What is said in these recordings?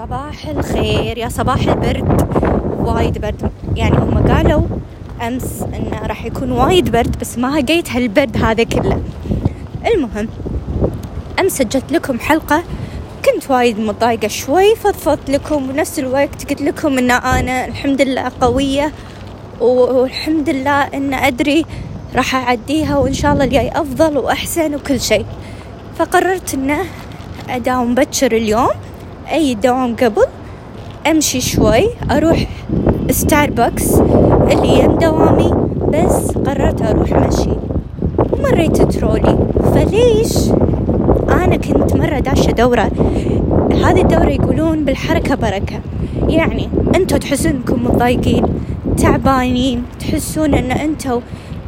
صباح الخير. يا صباح البرد. وايد برد. يعني هم قالوا أمس إنه راح يكون وايد برد بس ما لقيت هالبرد هذا كله. المهم أمس سجلت لكم حلقة. كنت وايد متضايقة شوي فضفضت لكم ونفس الوقت قلت لكم إن أنا الحمد لله قوية والحمد لله إن أدري راح أعديها وإن شاء الله الجاي أفضل وأحسن وكل شيء. فقررت إنه أداوم بكر اليوم. أي دوام قبل أمشي شوي أروح ستاربكس اللي يم دوامي بس قررت أروح مشي. ومريت ترولي. فليش؟ أنا كنت مرة داشة دورة. هذه الدورة يقولون بالحركة بركة. يعني أنتوا تحسون إنكم متضايقين تعبانين تحسون إن أنتوا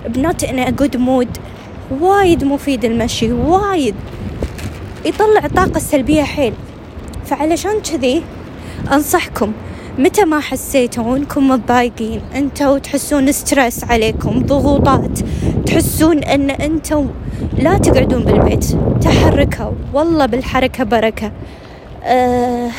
بنوت إن good mood وايد مفيد المشي وايد. يطلع الطاقة السلبية حيل. فعلشان كذي أنصحكم متى ما حسيتوا أنكم متضايقين أنتوا تحسون stress عليكم ضغوطات تحسون أن أنتوا لا تقعدون بالبيت تحركوا والله بالحركة بركة. أه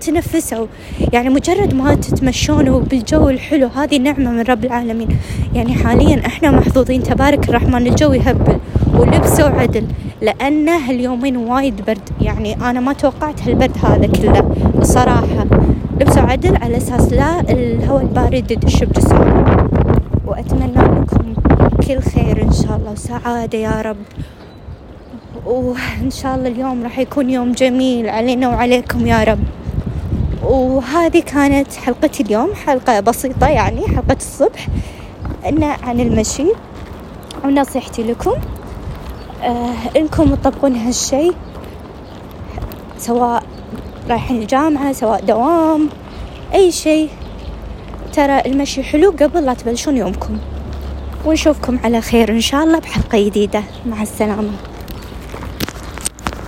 تنفسوا. يعني مجرد ما تتمشون بالجو الحلو هذه نعمة من رب العالمين. يعني حاليا إحنا محظوظين تبارك الرحمن الجو يهبل ولبسوا عدل. لأنه هاليومين وايد برد. يعني أنا ما توقعت هالبرد هذا كله. الصراحة لبسوا عدل على أساس لا الهواء البارد يدش بجسمنا وأتمنى لكم كل خير إن شاء الله وسعادة يا رب. وإن شاء الله اليوم راح يكون يوم جميل علينا وعليكم يا رب. وهذه كانت حلقتي اليوم حلقة بسيطة يعني حلقة الصبح. إنه عن المشي. ونصيحتي لكم إنكم تطبقون هالشي سواء رايحين الجامعة سواء دوام أي شيء. ترى المشي حلو قبل لا تبلشون يومكم. ونشوفكم على خير إن شاء الله بحلقة جديدة. مع السلامة.